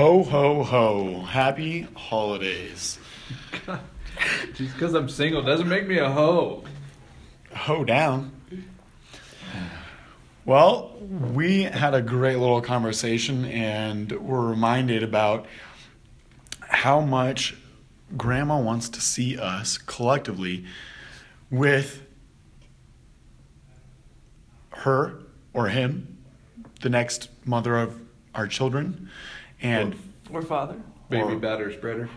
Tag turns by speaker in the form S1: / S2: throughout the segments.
S1: Ho, ho, ho. Happy holidays.
S2: Just because I'm single doesn't make me a hoe.
S1: Ho down. Well, we had a great little conversation and we're reminded about how much grandma wants to see us collectively with her or him, the next mother of our children. And
S3: Or father.
S2: Baby
S1: Or-
S2: batter spreader.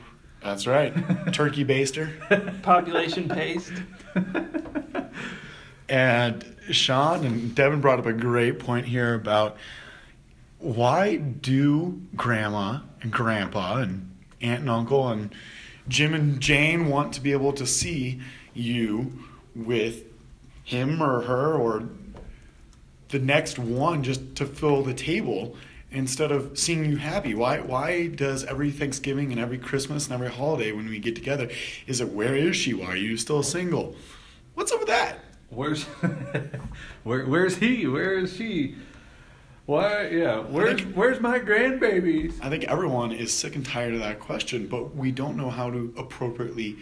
S1: that's right, turkey baster.
S3: Population paste.
S1: And Sean and Devin brought up a great point here about why do grandma and grandpa and aunt and uncle and Jim and Jane want to be able to see you with him or her or the next one just to fill the table instead of seeing you happy why why does every thanksgiving and every christmas and every holiday when we get together is it where is she why are you still single what's up with that
S2: Where's where where's he? Where is she? Why yeah, where's
S1: think-
S2: where's my grandbabies?
S1: I think everyone is sick and tired of that question, but we don't know how to appropriately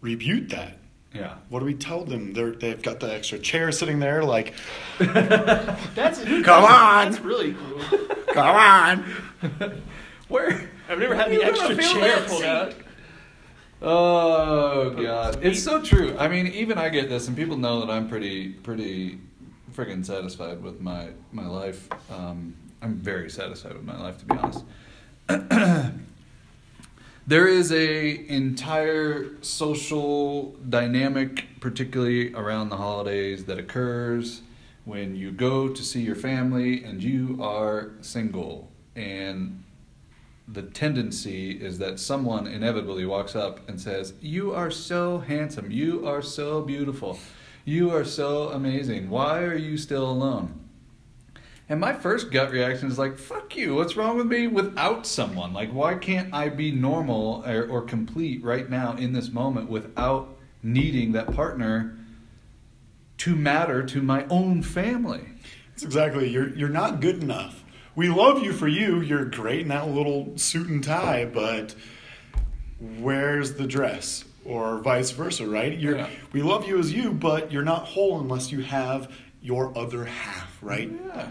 S1: rebuke that.
S2: Yeah.
S1: What do we tell them? They're, they've got the extra chair sitting there, like,
S3: That's
S1: Come on!
S3: That's really cool.
S1: come on.
S2: Where
S3: I've never had the extra chair pulled out.
S2: Oh god. It's so true. I mean, even I get this and people know that I'm pretty pretty freaking satisfied with my my life. Um, I'm very satisfied with my life to be honest. there is a entire social dynamic particularly around the holidays that occurs when you go to see your family and you are single and the tendency is that someone inevitably walks up and says, You are so handsome. You are so beautiful. You are so amazing. Why are you still alone? And my first gut reaction is like, Fuck you. What's wrong with me without someone? Like, why can't I be normal or, or complete right now in this moment without needing that partner to matter to my own family?
S1: It's exactly, you're, you're not good enough. We love you for you. You're great in that little suit and tie, but where's the dress? Or vice versa, right? You're,
S2: Yeah.
S1: We love you as you, but you're not whole unless you have your other half, right?
S2: Yeah.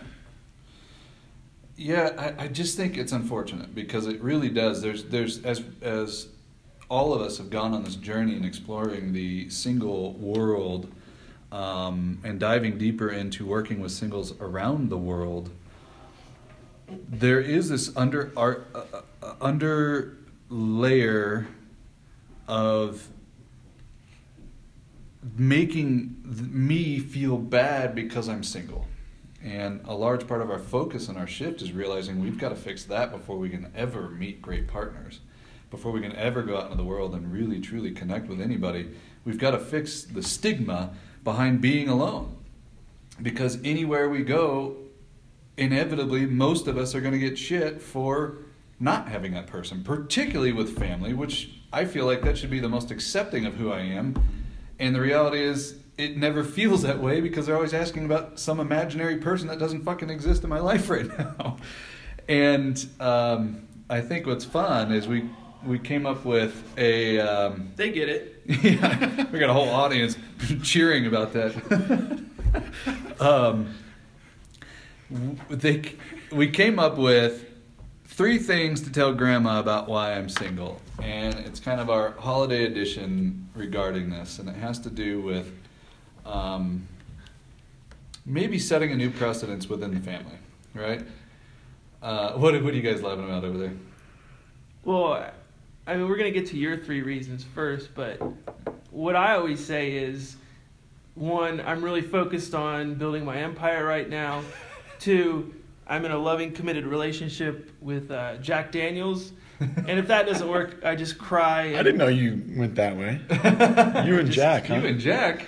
S2: Yeah, I, I just think it's unfortunate because it really does. There's there's as as all of us have gone on this journey in exploring the single world um, and diving deeper into working with singles around the world. There is this under our uh, uh, under layer of making me feel bad because I'm single. And a large part of our focus and our shift is realizing we've got to fix that before we can ever meet great partners. Before we can ever go out into the world and really truly connect with anybody, we've got to fix the stigma behind being alone. Because anywhere we go, inevitably, most of us are going to get shit for not having that person, particularly with family, which I feel like that should be the most accepting of who I am. And the reality is, it never feels that way because they're always asking about some imaginary person that doesn't fucking exist in my life right now. And um, I think what's fun is we we came up with a um,
S3: They get it.
S2: yeah, we got a whole audience cheering about that. um, they, we came up with three things to tell Grandma about why I'm single, and it's kind of our holiday edition regarding this, and it has to do with um, maybe setting a new precedence within the family, right? Uh, what, what are you guys laughing about over there?
S3: Well, I mean, we're gonna get to your three reasons first, but what I always say is, one, I'm really focused on building my empire right now. Two, I'm in a loving, committed relationship with uh, Jack Daniels, and if that doesn't work, I just cry. And,
S1: I didn't know you went that way. You and
S3: Just-
S1: Jack, huh?
S2: You and Jack.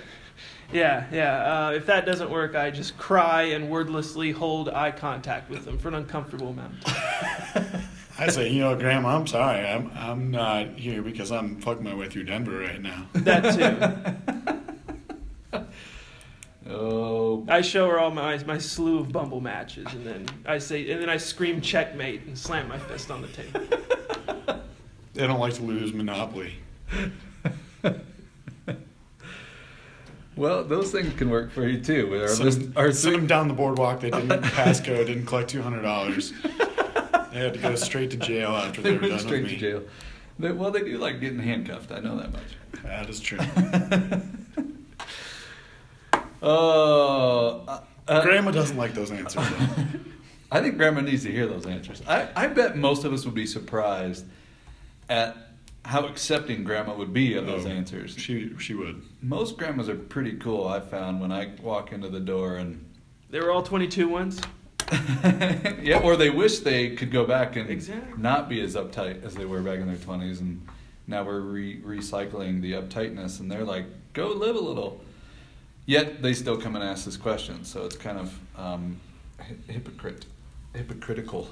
S3: Yeah, yeah. Uh, if that doesn't work, I just cry and wordlessly hold eye contact with them for an uncomfortable amount. of time.
S1: I say, you know, Grandma, I'm sorry. I'm I'm not here because I'm fucking my way through Denver right now.
S3: That too.
S2: Oh
S3: I show her all my my slew of Bumble matches, and then I say, and then I scream checkmate and slam my fist on the table.
S1: They don't like to lose Monopoly.
S2: well, those things can work for you too. With our
S1: Send,
S2: list, our
S1: send them down the boardwalk. They didn't pass code. didn't collect two hundred dollars. They had to go straight to jail after they,
S2: they
S1: were
S2: went
S1: done
S2: straight
S1: with
S2: to
S1: me.
S2: jail. They, well, they do like getting handcuffed. I know that much.
S1: That is true.
S2: Oh, uh, uh,
S1: Grandma doesn't like those answers.
S2: I think Grandma needs to hear those answers. I, I bet most of us would be surprised at how accepting Grandma would be of those
S1: Oh,
S2: answers.
S1: She she would.
S2: Most grandmas are pretty cool. I found when I walk into the door and
S3: They were all 22 ones.
S2: yeah, or they wish they could go back and
S3: Exactly.
S2: not be as uptight as they were back in their twenties, and now we're re- recycling the uptightness, and they're like, "Go live a little." Yet they still come and ask this question, so it's kind of um, hypocrite, hypocritical.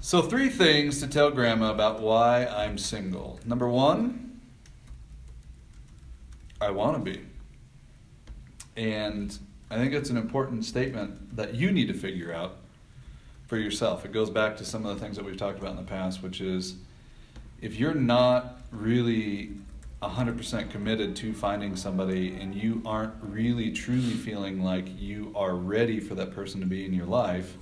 S2: So three things to tell Grandma about why I'm single. Number one, I want to be. And I think it's an important statement that you need to figure out for yourself. It goes back to some of the things that we've talked about in the past, which is if you're not really 100% committed to finding somebody and you aren't really truly feeling like you are ready for that person to be in your life,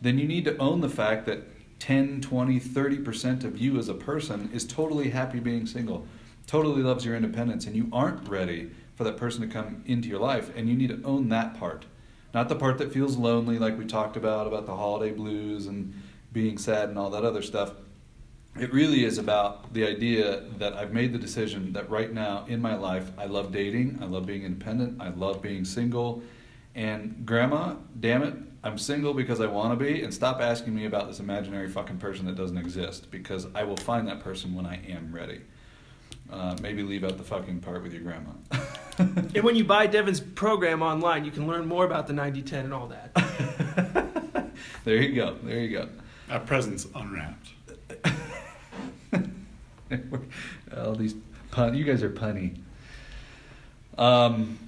S2: then you need to own the fact that 10, 20, 30% of you as a person is totally happy being single, totally loves your independence, and you aren't ready for that person to come into your life. And you need to own that part. Not the part that feels lonely, like we talked about, about the holiday blues and being sad and all that other stuff. It really is about the idea that I've made the decision that right now in my life, I love dating, I love being independent, I love being single. And grandma, damn it, I'm single because I want to be, and stop asking me about this imaginary fucking person that doesn't exist because I will find that person when I am ready. Uh, maybe leave out the fucking part with your grandma.
S3: And when you buy Devin's program online, you can learn more about the 90-10 and all that.
S2: there you go. There you go.
S1: That present's unwrapped.
S2: All these pun. You guys are punny. Um,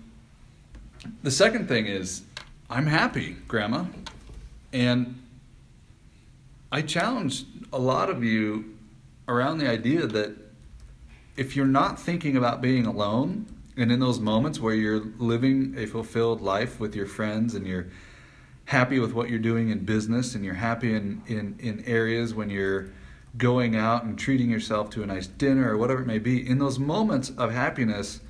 S2: the second thing is, I'm happy, Grandma, and I challenge a lot of you around the idea that if you're not thinking about being alone, and in those moments where you're living a fulfilled life with your friends and you're happy with what you're doing in business and you're happy in, in, in areas when you're going out and treating yourself to a nice dinner or whatever it may be, in those moments of happiness,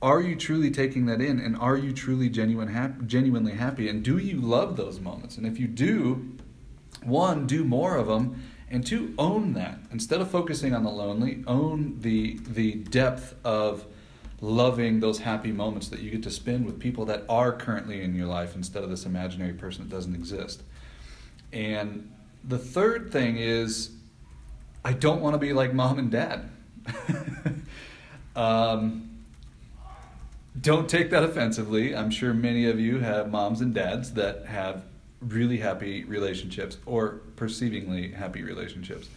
S2: are you truly taking that in and are you truly genuine hap- genuinely happy? And do you love those moments? And if you do, one, do more of them, and two, own that. Instead of focusing on the lonely, own the the depth of loving those happy moments that you get to spend with people that are currently in your life instead of this imaginary person that doesn't exist. And the third thing is I don't want to be like mom and dad. um, don't take that offensively. I'm sure many of you have moms and dads that have really happy relationships or perceivingly happy relationships.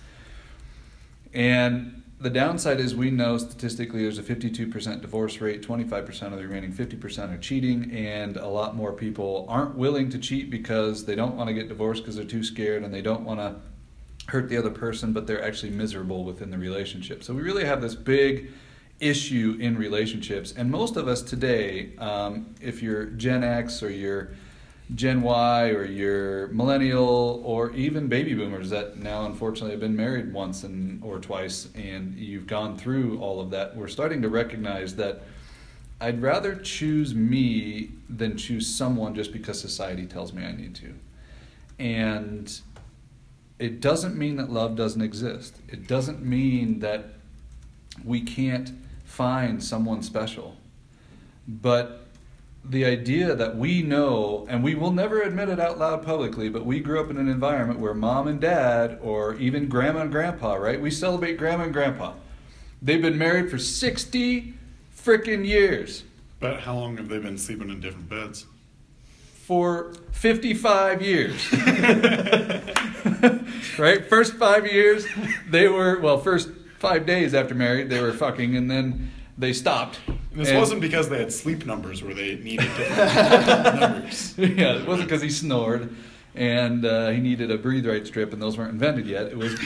S2: And the downside is we know statistically there's a 52% divorce rate, 25% of the remaining 50% are cheating, and a lot more people aren't willing to cheat because they don't want to get divorced because they're too scared and they don't want to hurt the other person, but they're actually miserable within the relationship. So we really have this big issue in relationships. And most of us today, um, if you're Gen X or you're Gen Y or you're millennial or even baby boomers that now unfortunately have been married once and or twice and you've gone through all of that, we're starting to recognize that I'd rather choose me than choose someone just because society tells me I need to. And it doesn't mean that love doesn't exist. It doesn't mean that we can't find someone special. But the idea that we know, and we will never admit it out loud publicly, but we grew up in an environment where mom and dad, or even grandma and grandpa, right? We celebrate grandma and grandpa. They've been married for 60 freaking years.
S1: But how long have they been sleeping in different beds?
S2: for 55 years. right? First five years, they were, well, first five days after married, they were fucking, and then they stopped.
S1: This
S2: And-
S1: wasn't because they had sleep numbers where they needed different numbers.
S2: yeah, it wasn't because he snored and uh, he needed a breathe right strip, and those weren't invented yet. It was,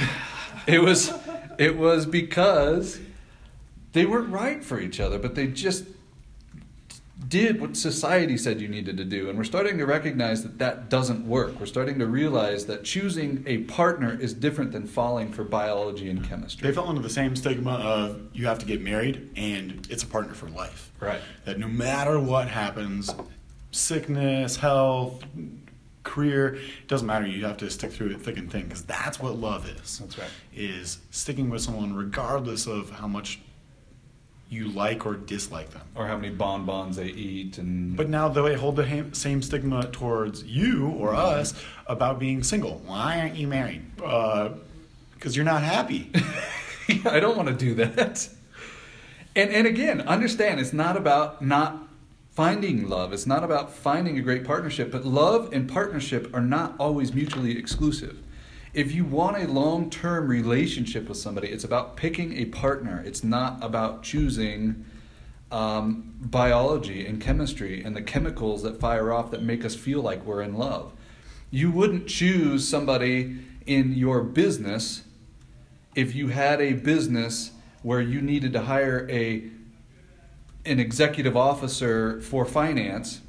S2: it was, it was because they weren't right for each other, but they just did what society said you needed to do, and we're starting to recognize that that doesn't work. We're starting to realize that choosing a partner is different than falling for biology and chemistry.
S1: They fell into the same stigma of you have to get married and it's a partner for life.
S2: Right.
S1: That no matter what happens, sickness, health, career, it doesn't matter. You have to stick through it thick and thin because that's what love is.
S2: That's right.
S1: Is sticking with someone regardless of how much you like or dislike them.
S2: Or how many bonbons they eat, and
S1: But now they hold the ha- same stigma towards you or us about being single. Why aren't you married? Uh, because you're not happy.
S2: I don't want to do that. And and again, understand it's not about not finding love. It's not about finding a great partnership, but love and partnership are not always mutually exclusive. If you want a long-term relationship with somebody, it's about picking a partner. It's not about choosing um, biology and chemistry and the chemicals that fire off that make us feel like we're in love. You wouldn't choose somebody in your business if you had a business where you needed to hire a an executive officer for finance,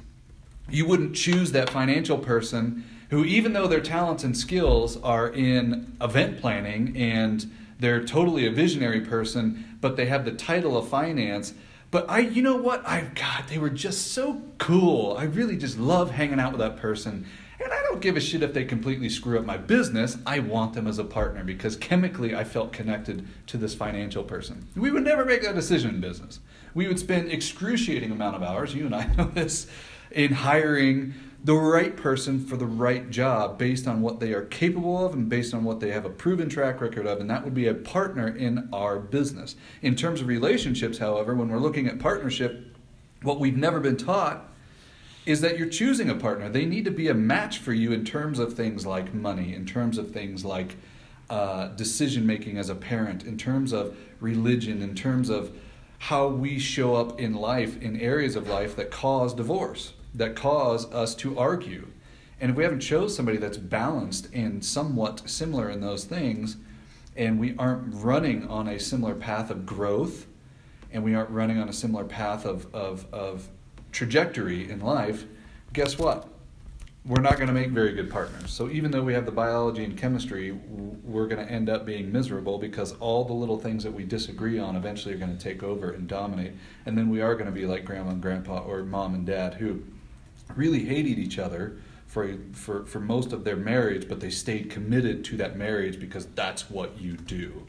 S2: you wouldn't choose that financial person who even though their talents and skills are in event planning and they're totally a visionary person, but they have the title of finance. But I, you know what? I've God, they were just so cool. I really just love hanging out with that person. And I don't give a shit if they completely screw up my business. I want them as a partner because chemically I felt connected to this financial person. We would never make that decision in business. We would spend excruciating amount of hours, you and I know this, in hiring the right person for the right job based on what they are capable of and based on what they have a proven track record of, and that would be a partner in our business. In terms of relationships, however, when we're looking at partnership, what we've never been taught is that you're choosing a partner. They need to be a match for you in terms of things like money, in terms of things like uh, decision making as a parent, in terms of religion, in terms of how we show up in life in areas of life that cause divorce, that cause us to argue. And if we haven't chose somebody that's balanced and somewhat similar in those things, and we aren't running on a similar path of growth, and we aren't running on a similar path of, of, of trajectory in life, guess what? We're not going to make very good partners. So even though we have the biology and chemistry, we're going to end up being miserable because all the little things that we disagree on eventually are going to take over and dominate. And then we are going to be like grandma and grandpa or mom and dad who really hated each other for, for, for most of their marriage, but they stayed committed to that marriage because that's what you do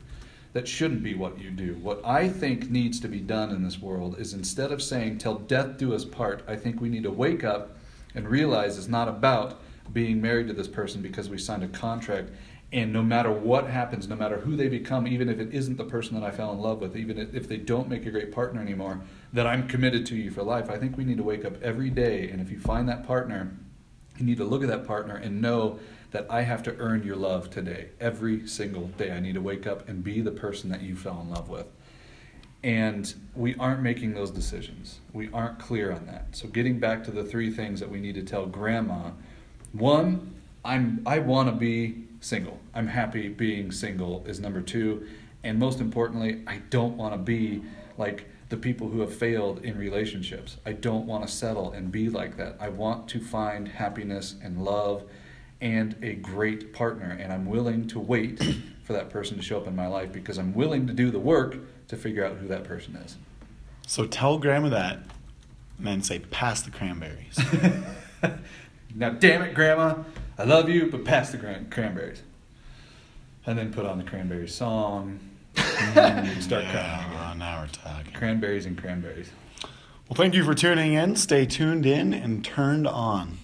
S2: that shouldn't be what you do. What I think needs to be done in this world is instead of saying, till death do us part, I think we need to wake up and realize it's not about being married to this person because we signed a contract. And no matter what happens, no matter who they become, even if it isn't the person that I fell in love with, even if they don't make a great partner anymore, that I'm committed to you for life. I think we need to wake up every day. And if you find that partner, you need to look at that partner and know that I have to earn your love today. Every single day, I need to wake up and be the person that you fell in love with. And we aren't making those decisions. We aren't clear on that. So, getting back to the three things that we need to tell grandma one, I'm, I want to be single. I'm happy being single, is number two. And most importantly, I don't want to be like the people who have failed in relationships. I don't want to settle and be like that. I want to find happiness and love and a great partner. And I'm willing to wait for that person to show up in my life because I'm willing to do the work to figure out who that person is.
S1: So tell grandma that and then say, pass the cranberries.
S2: Now, damn it, Grandma, I love you, but pass the gran- cranberries. And then put on the cranberry song. and start crying
S1: yeah,
S2: again.
S1: now we're talking.
S2: Cranberries and cranberries.
S1: Well, thank you for tuning in. Stay tuned in and turned on.